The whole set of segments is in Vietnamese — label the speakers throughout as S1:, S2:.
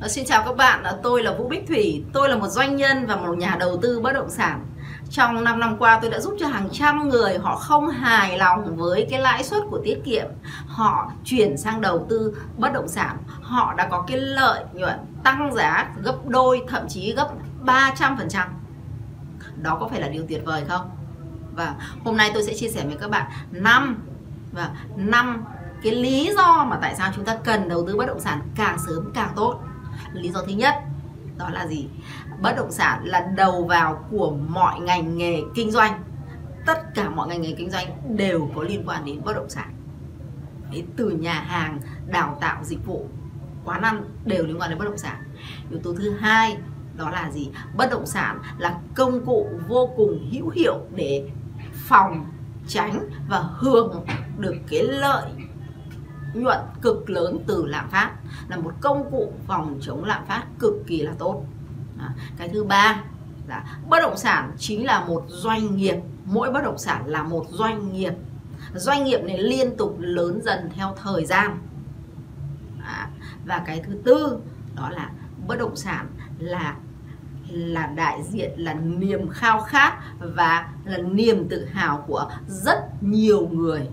S1: Ờ, xin chào các bạn, ờ, tôi là Vũ Bích Thủy, tôi là một doanh nhân và một nhà đầu tư bất động sản. Trong 5 năm qua tôi đã giúp cho hàng trăm người họ không hài lòng với cái lãi suất của tiết kiệm. Họ chuyển sang đầu tư bất động sản, họ đã có cái lợi nhuận tăng giá gấp đôi, thậm chí gấp 300%. Đó có phải là điều tuyệt vời không? Và hôm nay tôi sẽ chia sẻ với các bạn năm và năm cái lý do mà tại sao chúng ta cần đầu tư bất động sản càng sớm càng tốt lý do thứ nhất đó là gì? Bất động sản là đầu vào của mọi ngành nghề kinh doanh. Tất cả mọi ngành nghề kinh doanh đều có liên quan đến bất động sản. Đấy, từ nhà hàng đào tạo dịch vụ quán ăn đều liên quan đến bất động sản. Yếu tố thứ hai đó là gì? Bất động sản là công cụ vô cùng hữu hiệu để phòng tránh và hưởng được cái lợi nhuận cực lớn từ lạm phát là một công cụ phòng chống lạm phát cực kỳ là tốt. À, cái thứ ba là bất động sản chính là một doanh nghiệp mỗi bất động sản là một doanh nghiệp. Doanh nghiệp này liên tục lớn dần theo thời gian. À, và cái thứ tư đó là bất động sản là là đại diện là niềm khao khát và là niềm tự hào của rất nhiều người.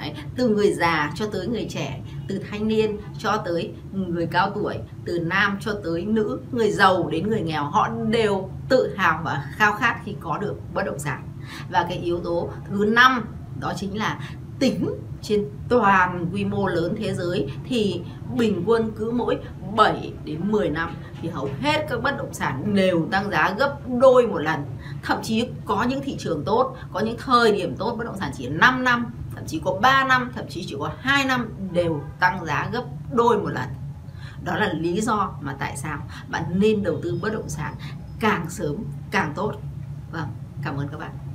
S1: Đấy, từ người già cho tới người trẻ từ thanh niên cho tới người cao tuổi từ nam cho tới nữ người giàu đến người nghèo họ đều tự hào và khao khát khi có được bất động sản. Và cái yếu tố thứ năm đó chính là tính trên toàn quy mô lớn thế giới thì bình quân cứ mỗi 7 đến 10 năm thì hầu hết các bất động sản đều tăng giá gấp đôi một lần. Thậm chí có những thị trường tốt, có những thời điểm tốt bất động sản chỉ 5 năm, thậm chí có 3 năm, thậm chí chỉ có 2 năm đều tăng giá gấp đôi một lần. Đó là lý do mà tại sao bạn nên đầu tư bất động sản càng sớm càng tốt. Vâng cảm ơn các bạn.